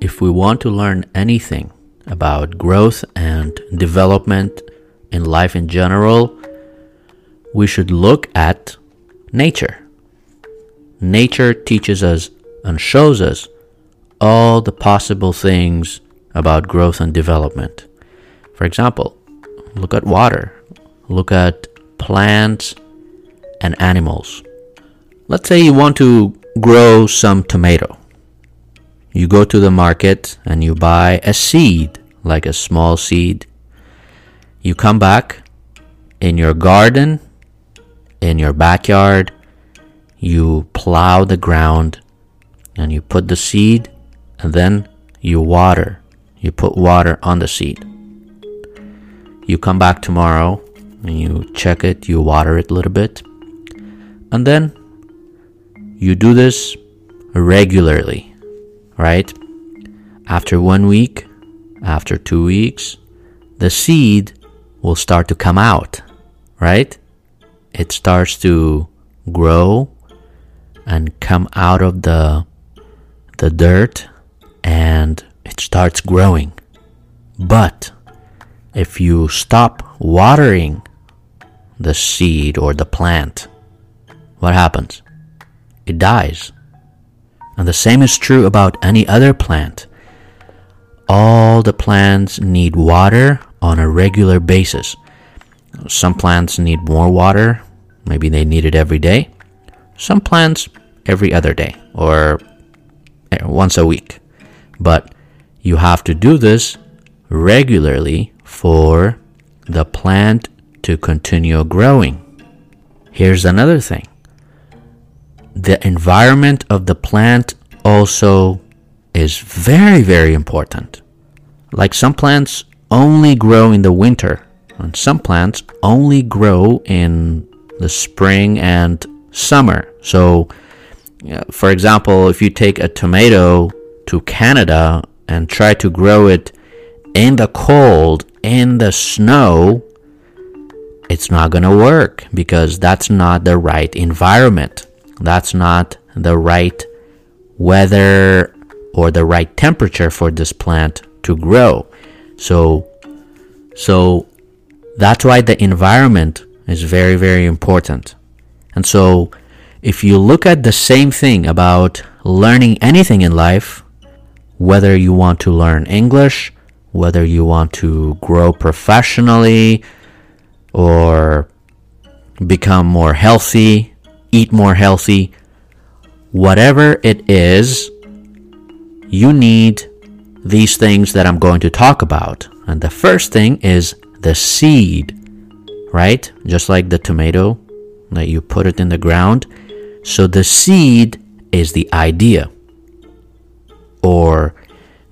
If we want to learn anything about growth and development in life in general, we should look at nature. Nature teaches us and shows us all the possible things about growth and development. For example, look at water, look at plants and animals. Let's say you want to grow some tomato. You go to the market and you buy a seed, like a small seed. You come back in your garden, in your backyard, you plow the ground and you put the seed and then you water. You put water on the seed. You come back tomorrow and you check it, you water it a little bit. And then you do this regularly right? After one week, after two weeks, the seed will start to come out, right? It starts to grow and come out of the the dirt and it starts growing. But if you stop watering the seed or the plant, what happens? It dies. And the same is true about any other plant. All the plants need water on a regular basis. Some plants need more water, maybe they need it every day. Some plants every other day or eh, once a week. But you have to do this regularly for the plant to continue growing. Here's another thing the environment of the plant also is very, very important. Like some plants only grow in the winter, and some plants only grow in the spring and summer. So, for example, if you take a tomato to Canada and try to grow it in the cold, in the snow, it's not going to work because that's not the right environment. That's not the right weather or the right temperature for this plant to grow. So, so that's why the environment is very, very important. And so, if you look at the same thing about learning anything in life, whether you want to learn English, whether you want to grow professionally, or become more healthy, eat more healthy, whatever it is, you need these things that I'm going to talk about. And the first thing is the seed, right? Just like the tomato that you put it in the ground. So the seed is the idea or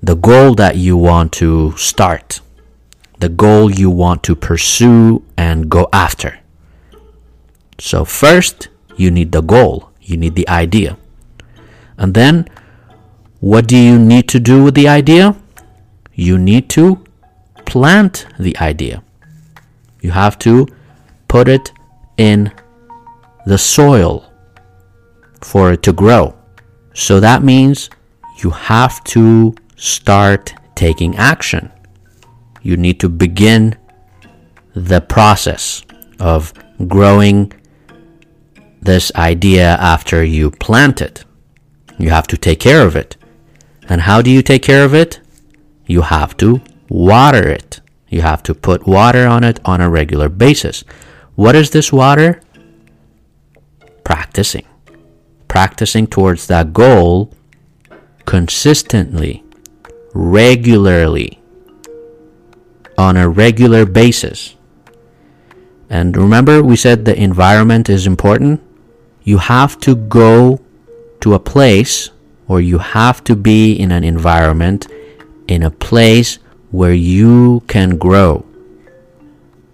the goal that you want to start, the goal you want to pursue and go after. So, first, you need the goal, you need the idea. And then, what do you need to do with the idea? You need to plant the idea. You have to put it in the soil for it to grow. So that means you have to start taking action. You need to begin the process of growing this idea after you plant it. You have to take care of it. And how do you take care of it? You have to water it. You have to put water on it on a regular basis. What is this water? Practicing. Practicing towards that goal consistently, regularly, on a regular basis. And remember, we said the environment is important? You have to go to a place or you have to be in an environment, in a place where you can grow.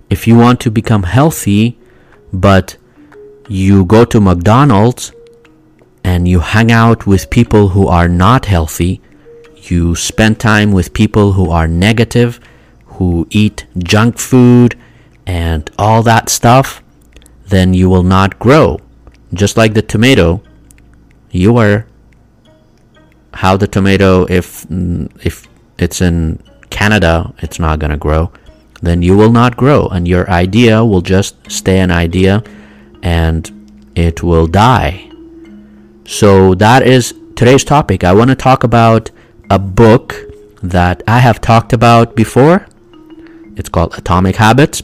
If you want to become healthy, but you go to McDonald's and you hang out with people who are not healthy, you spend time with people who are negative, who eat junk food and all that stuff, then you will not grow. Just like the tomato, you are how the tomato if mm, if it's in Canada, it's not going to grow, then you will not grow and your idea will just stay an idea and it will die. So that is today's topic. I want to talk about a book that I have talked about before. It's called Atomic Habits.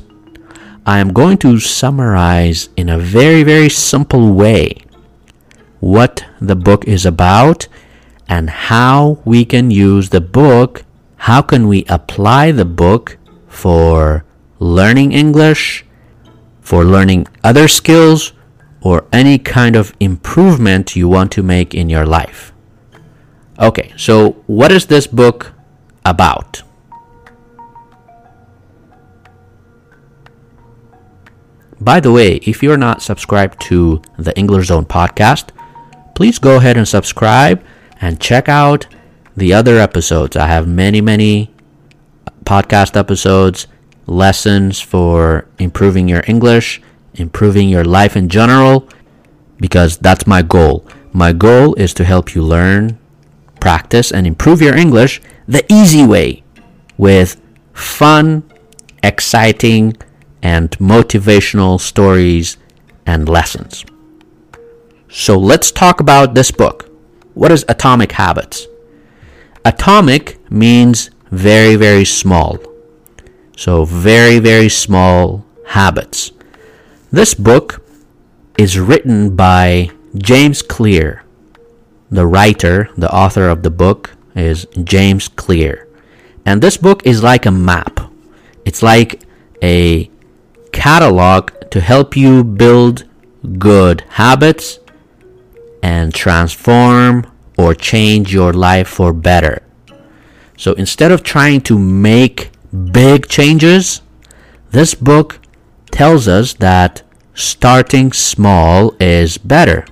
I am going to summarize in a very, very simple way what the book is about and how we can use the book. How can we apply the book for learning English, for learning other skills, or any kind of improvement you want to make in your life. Okay, so what is this book about? By the way, if you're not subscribed to the English Zone podcast, please go ahead and subscribe and check out the other episodes. I have many, many podcast episodes, lessons for improving your English, improving your life in general, because that's my goal. My goal is to help you learn, practice, and improve your English the easy way with fun, exciting, and motivational stories and lessons. So let's talk about this book. What is Atomic Habits? Atomic means very, very small. So, very, very small habits. This book is written by James Clear. The writer, the author of the book, is James Clear. And this book is like a map. It's like a catalog to help you build good habits and transform or change your life for better. So instead of trying to make big changes, this book tells us that starting small is better.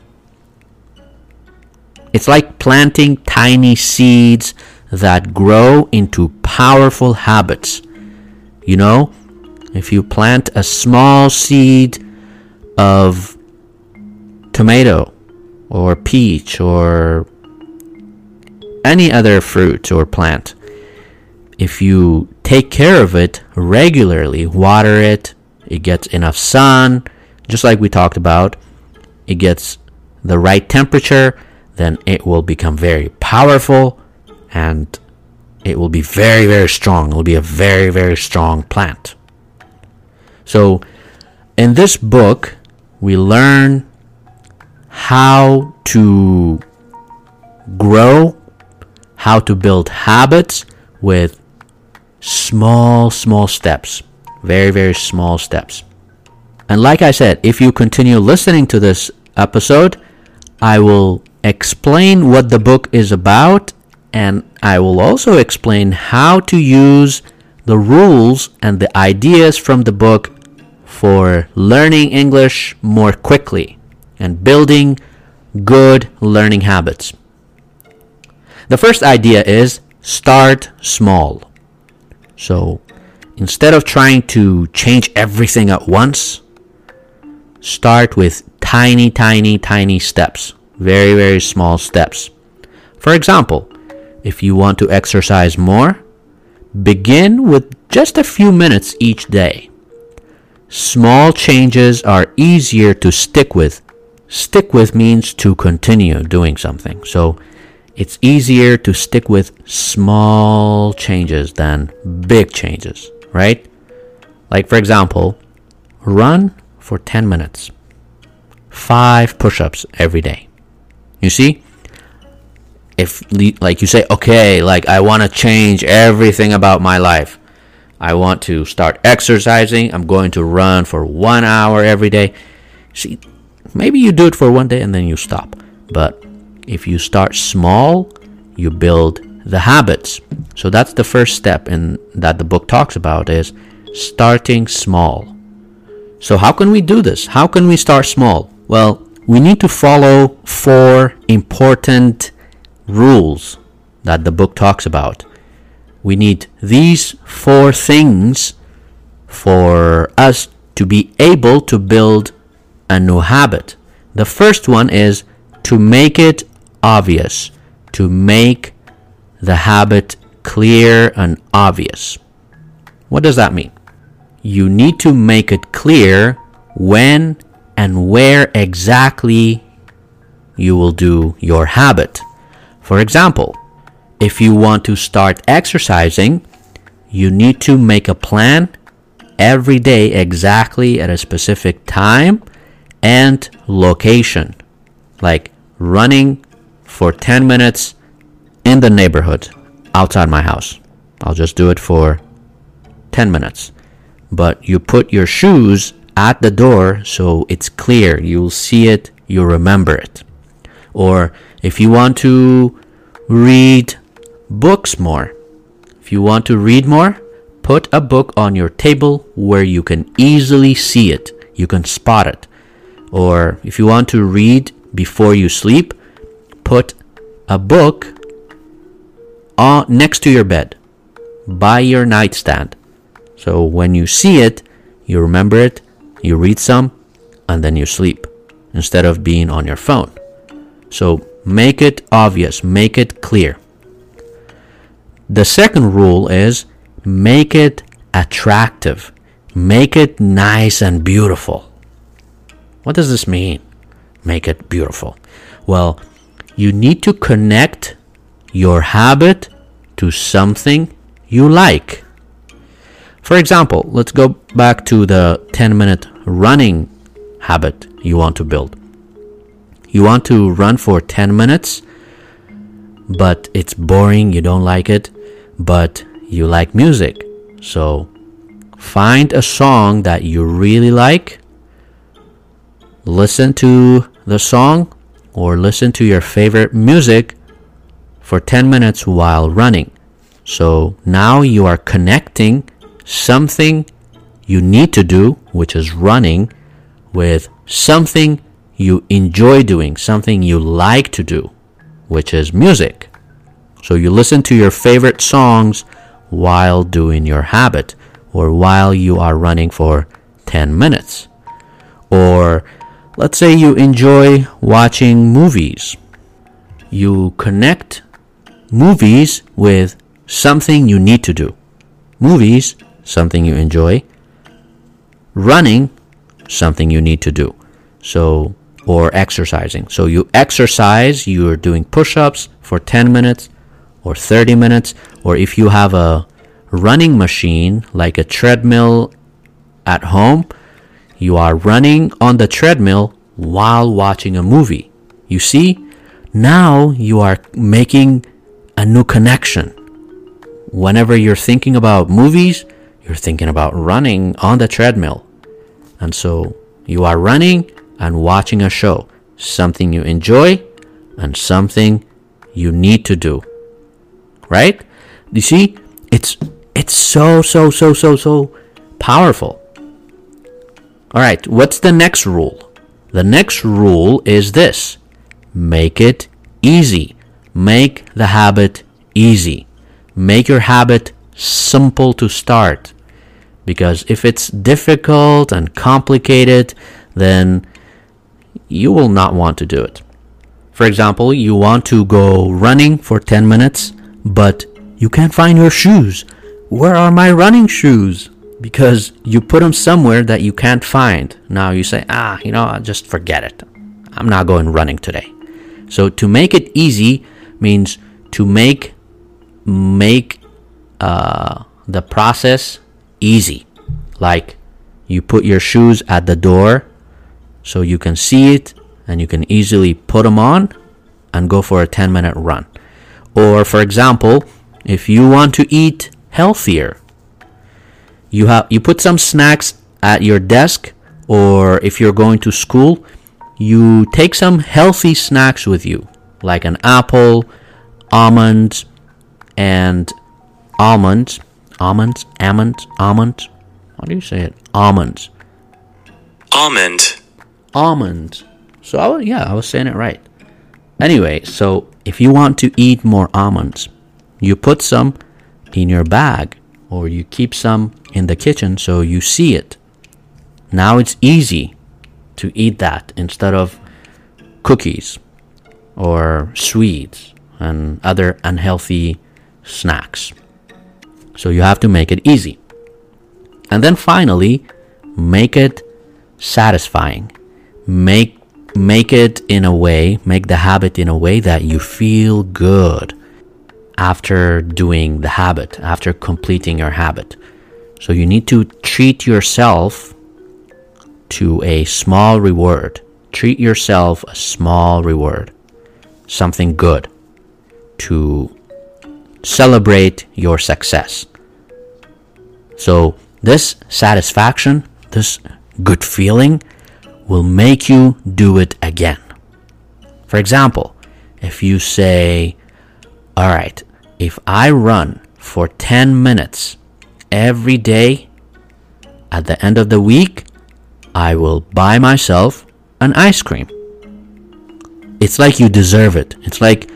It's like planting tiny seeds that grow into powerful habits. You know, if you plant a small seed of tomato or peach or any other fruit or plant, if you take care of it regularly, water it, it gets enough sun, just like we talked about, it gets the right temperature, then it will become very powerful and it will be very, very strong. It will be a very, very strong plant. So, in this book, we learn how to grow, how to build habits with small, small steps. Very, very small steps. And like I said, if you continue listening to this episode, I will explain what the book is about and I will also explain how to use the rules and the ideas from the book for learning English more quickly and building good learning habits. The first idea is start small. So instead of trying to change everything at once, start with tiny, tiny, tiny steps. Very, very small steps. For example, if you want to exercise more, begin with just a few minutes each day. Small changes are easier to stick with. Stick with means to continue doing something. So it's easier to stick with small changes than big changes, right? Like, for example, run for 10 minutes, five push ups every day. You see? If, like, you say, okay, like, I want to change everything about my life. I want to start exercising. I'm going to run for one hour every day. See, maybe you do it for one day and then you stop. But if you start small, you build the habits. So that's the first step in that the book talks about is starting small. So how can we do this? How can we start small? Well, we need to follow four important rules that the book talks about. We need these four things for us to be able to build a new habit. The first one is to make it obvious, to make the habit clear and obvious. What does that mean? You need to make it clear when and where exactly you will do your habit. For example, if you want to start exercising, you need to make a plan every day exactly at a specific time and location. Like running for 10 minutes in the neighborhood outside my house. I'll just do it for 10 minutes. But you put your shoes at the door so it's clear. You'll see it, you'll remember it. Or if you want to read books more, if you want to read more, put a book on your table where you can easily see it, you can spot it. Or if you want to read before you sleep, put a book on, next to your bed by your nightstand. So when you see it, you remember it, you read some, and then you sleep instead of being on your phone. So make it obvious, make it clear. The second rule is make it attractive, make it nice and beautiful. What does this mean? Make it beautiful. Well, you need to connect your habit to something you like. For example, let's go back to the 10 minute running habit you want to build. You want to run for 10 minutes, but it's boring, you don't like it, but you like music. So find a song that you really like, listen to the song, or listen to your favorite music for 10 minutes while running. So now you are connecting something you need to do, which is running, with something you enjoy doing, something you like to do, which is music. So you listen to your favorite songs while doing your habit or while you are running for 10 minutes. Or let's say you enjoy watching movies. You connect movies with something you need to do. Movies, something you enjoy. Running, something you need to do. So, or exercising. So you exercise, you're doing push ups for 10 minutes or 30 minutes, or if you have a running machine like a treadmill at home, you are running on the treadmill while watching a movie. You see, now you are making a new connection. Whenever you're thinking about movies, you're thinking about running on the treadmill. And so you are running and watching a show, something you enjoy and something you need to do. Right? You see, it's it's so so so so so powerful. All right, what's the next rule? The next rule is this. Make it easy. Make the habit easy. Make your habit simple to start. Because if it's difficult and complicated, then you will not want to do it. For example, you want to go running for 10 minutes, but you can't find your shoes. Where are my running shoes? Because you put them somewhere that you can't find. Now you say, ah, you know, just forget it. I'm not going running today. So to make it easy means to make make uh, the process easy. Like you put your shoes at the door so you can see it and you can easily put them on and go for a 10 minute run. Or for example, if you want to eat healthier, you have you put some snacks at your desk or if you're going to school, you take some healthy snacks with you like an apple, almonds, and almonds, almonds, almonds, almonds. How do you say it? Almonds. Almond. Almonds. So I yeah, I was saying it right. Anyway, so if you want to eat more almonds, you put some in your bag or you keep some in the kitchen so you see it. Now it's easy to eat that instead of cookies or sweets and other unhealthy snacks. So you have to make it easy. And then finally, make it satisfying. Make make it in a way, make the habit in a way that you feel good after doing the habit, after completing your habit. So you need to treat yourself to a small reward. Treat yourself a small reward, something good to celebrate your success. So, this satisfaction, this good feeling, will make you do it again. For example, if you say, All right, if I run for 10 minutes every day, at the end of the week, I will buy myself an ice cream. It's like you deserve it. It's like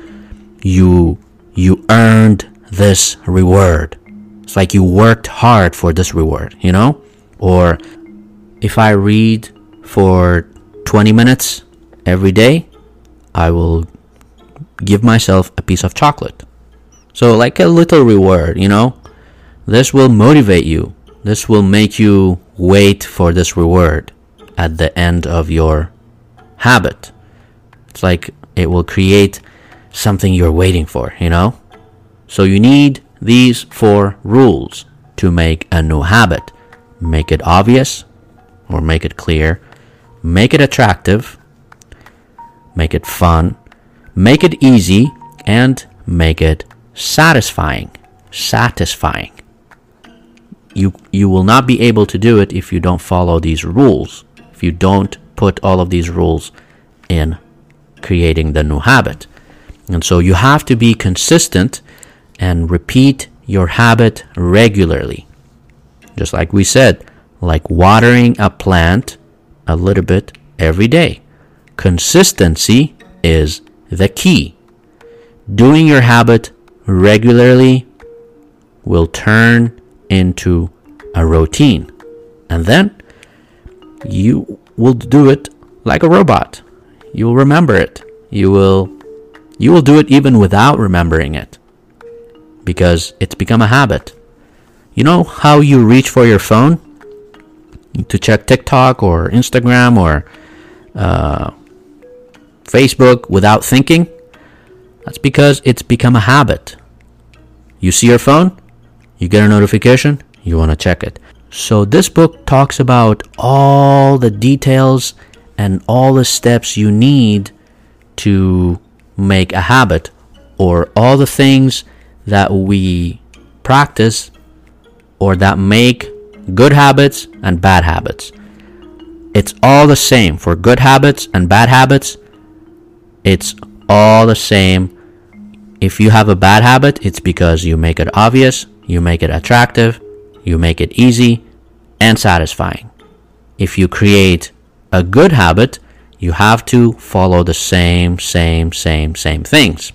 you you earned this reward. It's like you worked hard for this reward, you know? Or if I read for 20 minutes every day, I will give myself a piece of chocolate. So, like a little reward, you know? This will motivate you. This will make you wait for this reward at the end of your habit. It's like it will create something you're waiting for, you know? So you need these four rules to make a new habit. Make it obvious or make it clear. Make it attractive. Make it fun. Make it easy and make it satisfying. Satisfying. You, you will not be able to do it if you don't follow these rules. If you don't put all of these rules in creating the new habit. And so you have to be consistent and repeat your habit regularly. Just like we said, like watering a plant a little bit every day. Consistency is the key. Doing your habit regularly will turn into a routine. And then you will do it like a robot. You will remember it. You will you will do it even without remembering it because it's become a habit. You know how you reach for your phone to check TikTok or Instagram or uh, Facebook without thinking? That's because it's become a habit. You see your phone, you get a notification, you want to check it. So, this book talks about all the details and all the steps you need to make a habit or all the things that we practice or that make good habits and bad habits. It's all the same for good habits and bad habits. It's all the same. If you have a bad habit, it's because you make it obvious, you make it attractive, you make it easy and satisfying. If you create a good habit, you have to follow the same, same, same, same things,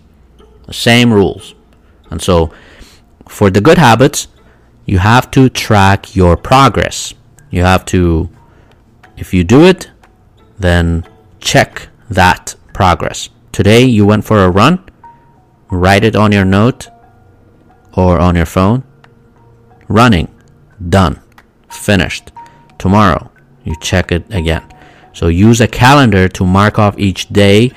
the same rules. And so, for the good habits, you have to track your progress. You have to, if you do it, then check that progress. Today, you went for a run, write it on your note or on your phone. Running, done, finished. Tomorrow, you check it again. So use a calendar to mark off each day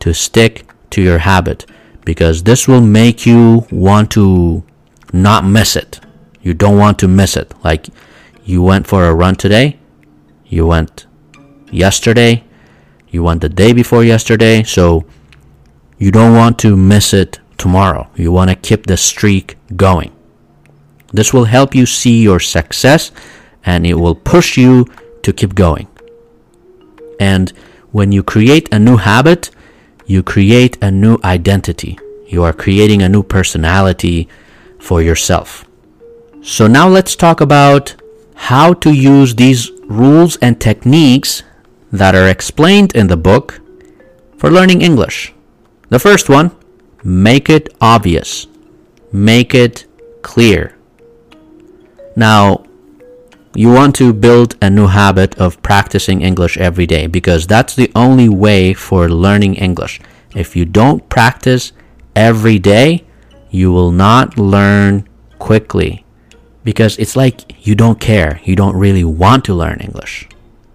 to stick to your habit because this will make you want to not miss it. You don't want to miss it. Like you went for a run today, you went yesterday, you went the day before yesterday, so you don't want to miss it tomorrow. You want to keep the streak going. This will help you see your success and it will push you to keep going. And when you create a new habit, you create a new identity. You are creating a new personality for yourself. So now let's talk about how to use these rules and techniques that are explained in the book for learning English. The first one, make it obvious. Make it clear. Now, you want to build a new habit of practicing English every day because that's the only way for learning English. If you don't practice every day, you will not learn quickly because it's like you don't care. You don't really want to learn English.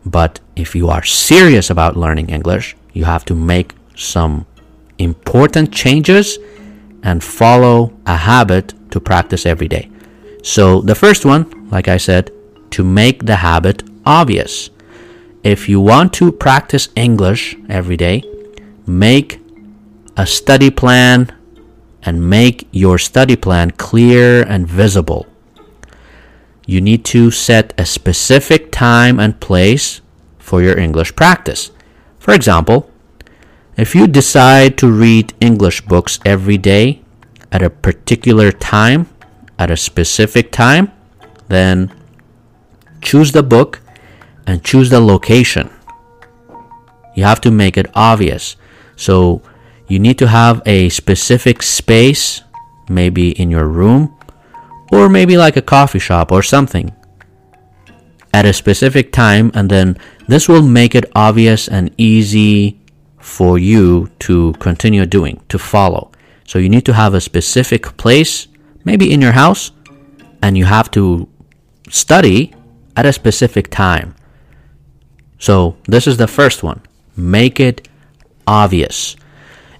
But if you are serious about learning English, you have to make some important changes and follow a habit to practice every day. So, the first one, like I said, to make the habit obvious. If you want to practice English every day, make a study plan and make your study plan clear and visible. You need to set a specific time and place for your English practice. For example, if you decide to read English books every day at a particular time, at a specific time, then choose the book and choose the location. You have to make it obvious. So you need to have a specific space, maybe in your room, or maybe like a coffee shop or something, at a specific time, and then this will make it obvious and easy for you to continue doing, to follow. So you need to have a specific place, maybe in your house, and you have to study at a specific time. So this is the first one. Make it obvious.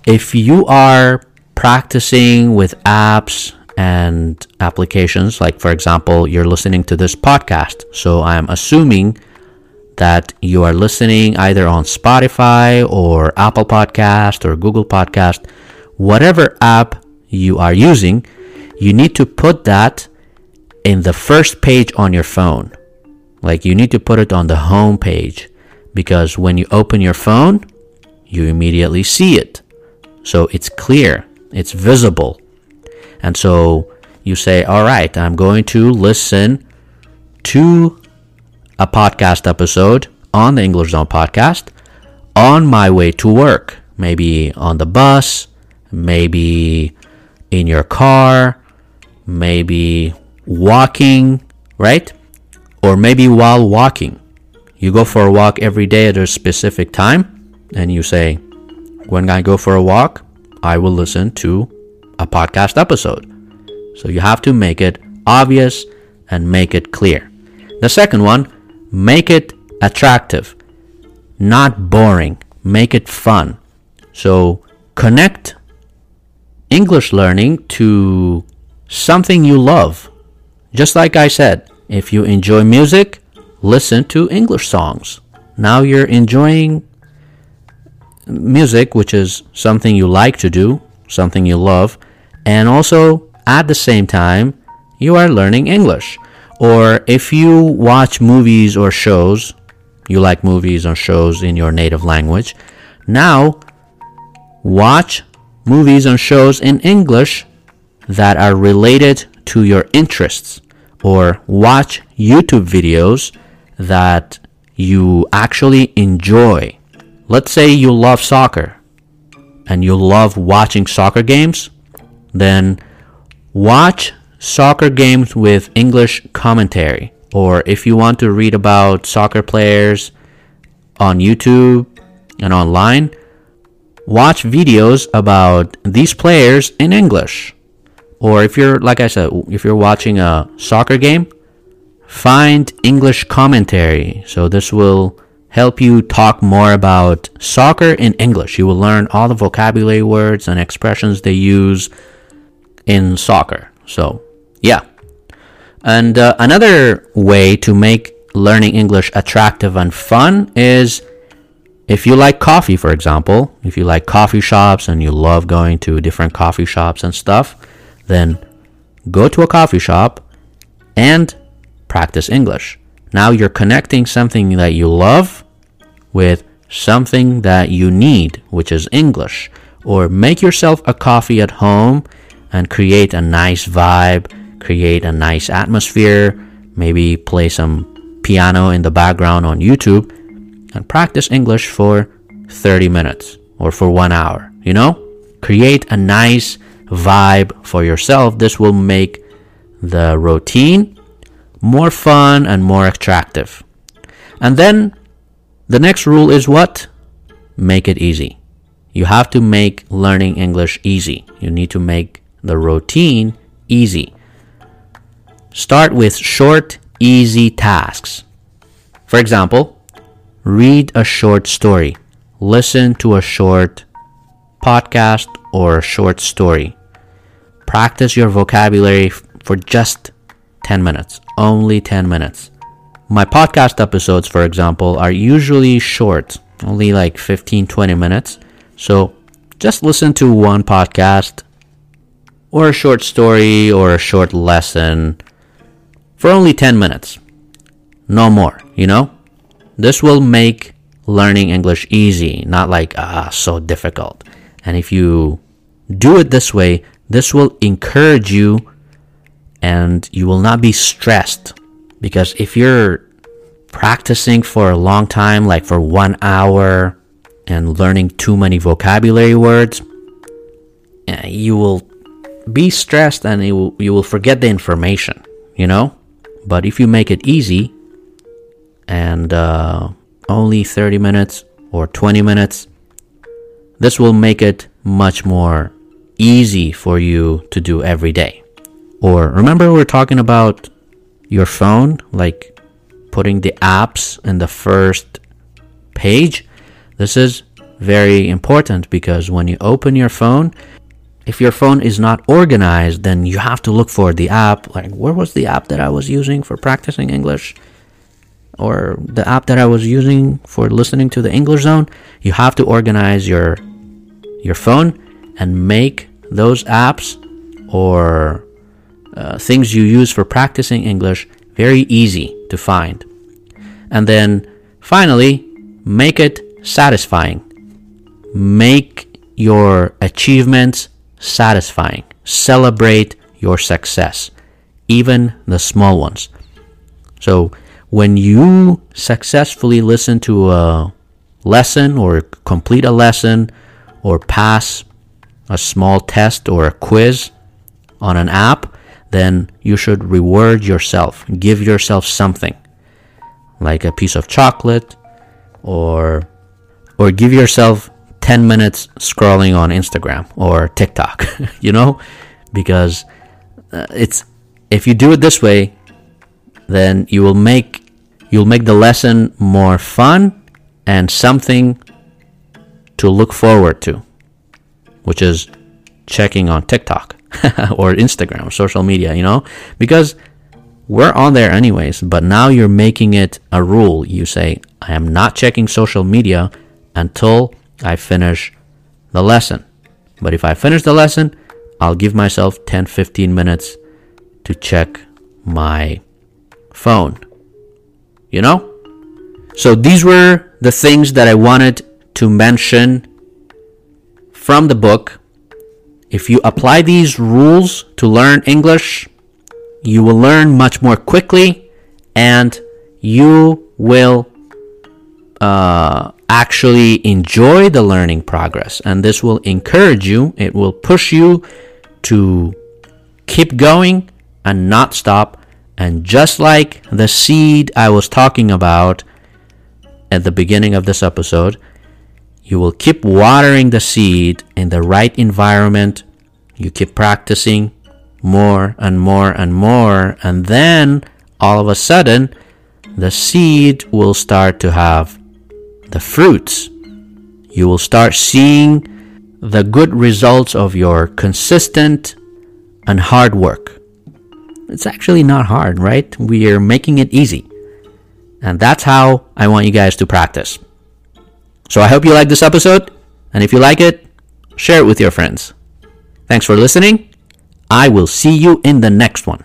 If you are practicing with apps and applications, like for example, you're listening to this podcast, so I'm assuming that you are listening either on Spotify or Apple Podcast or Google Podcast, whatever app you are using, you need to put that in the first page on your phone. Like you need to put it on the home page because when you open your phone, you immediately see it. So it's clear, it's visible. And so you say, all right, I'm going to listen to a podcast episode on the English Zone podcast on my way to work. Maybe on the bus, maybe in your car, maybe walking, right? Or maybe while walking. You go for a walk every day at a specific time, and you say, When I go for a walk, I will listen to a podcast episode. So you have to make it obvious and make it clear. The second one, make it attractive, not boring. Make it fun. So connect English learning to something you love. Just like I said, if you enjoy music, listen to English songs. Now you're enjoying music, which is something you like to do, something you love, and also at the same time, you are learning English. Or if you watch movies or shows, you like movies or shows in your native language, now watch movies and shows in English that are related to your interests or watch YouTube videos that you actually enjoy. Let's say you love soccer and you love watching soccer games, then watch soccer games with English commentary. Or if you want to read about soccer players on YouTube and online, watch videos about these players in English. Or if you're, like I said, if you're watching a soccer game, find English commentary. So this will help you talk more about soccer in English. You will learn all the vocabulary words and expressions they use in soccer. So, yeah. And uh, another way to make learning English attractive and fun is if you like coffee, for example, if you like coffee shops and you love going to different coffee shops and stuff, then go to a coffee shop and practice English. Now you're connecting something that you love with something that you need, which is English, or make yourself a coffee at home and create a nice vibe, create a nice atmosphere, maybe play some piano in the background on YouTube and practice English for 30 minutes or for 1 hour, you know? Create a nice vibe for yourself. This will make the routine more fun and more attractive. And then the next rule is what? Make it easy. You have to make learning English easy. You need to make the routine easy. Start with short, easy tasks. For example, read a short story, listen to a short podcast or a short story. Practice your vocabulary for just 10 minutes, only 10 minutes. My podcast episodes, for example, are usually short, only like 15 20 minutes. So just listen to one podcast or a short story or a short lesson for only 10 minutes. No more, you know? This will make learning English easy, not like, ah, so difficult. And if you do it this way, this will encourage you and you will not be stressed because if you're practicing for a long time, like for one hour, and learning too many vocabulary words, eh, you will be stressed and you will, you will forget the information, you know? But if you make it easy and uh, only 30 minutes or 20 minutes, this will make it much more easy for you to do every day. Or remember, we're talking about your phone, like putting the apps in the first page. This is very important because when you open your phone, if your phone is not organized, then you have to look for the app. Like, where was the app that I was using for practicing English? Or the app that I was using for listening to the English zone? You have to organize your your phone and make those apps or uh, things you use for practicing English very easy to find. And then finally, make it satisfying. Make your achievements satisfying. Celebrate your success, even the small ones. So, when you successfully listen to a lesson or complete a lesson or pass a small test or a quiz on an app, then you should reward yourself. Give yourself something like a piece of chocolate or or give yourself 10 minutes scrolling on Instagram or TikTok, you know? Because uh, it's if you do it this way, then you will make you'll make the lesson more fun and something to look forward to, which is checking on TikTok. or Instagram, social media, you know? Because we're on there anyways, but now you're making it a rule. You say, I am not checking social media until I finish the lesson. But if I finish the lesson, I'll give myself 10 15 minutes to check my phone. You know? So these were the things that I wanted to mention from the book if you apply these rules to learn English, you will learn much more quickly and you will uh, actually enjoy the learning progress. And this will encourage you, it will push you to keep going and not stop. And just like the seed I was talking about at the beginning of this episode, you will keep watering the seed in the right environment. You keep practicing more and more and more, and then all of a sudden, the seed will start to have the fruits. You will start seeing the good results of your consistent and hard work. It's actually not hard, right? We are making it easy. And that's how I want you guys to practice. So I hope you like this episode, and if you like it, share it with your friends. Thanks for listening. I will see you in the next one.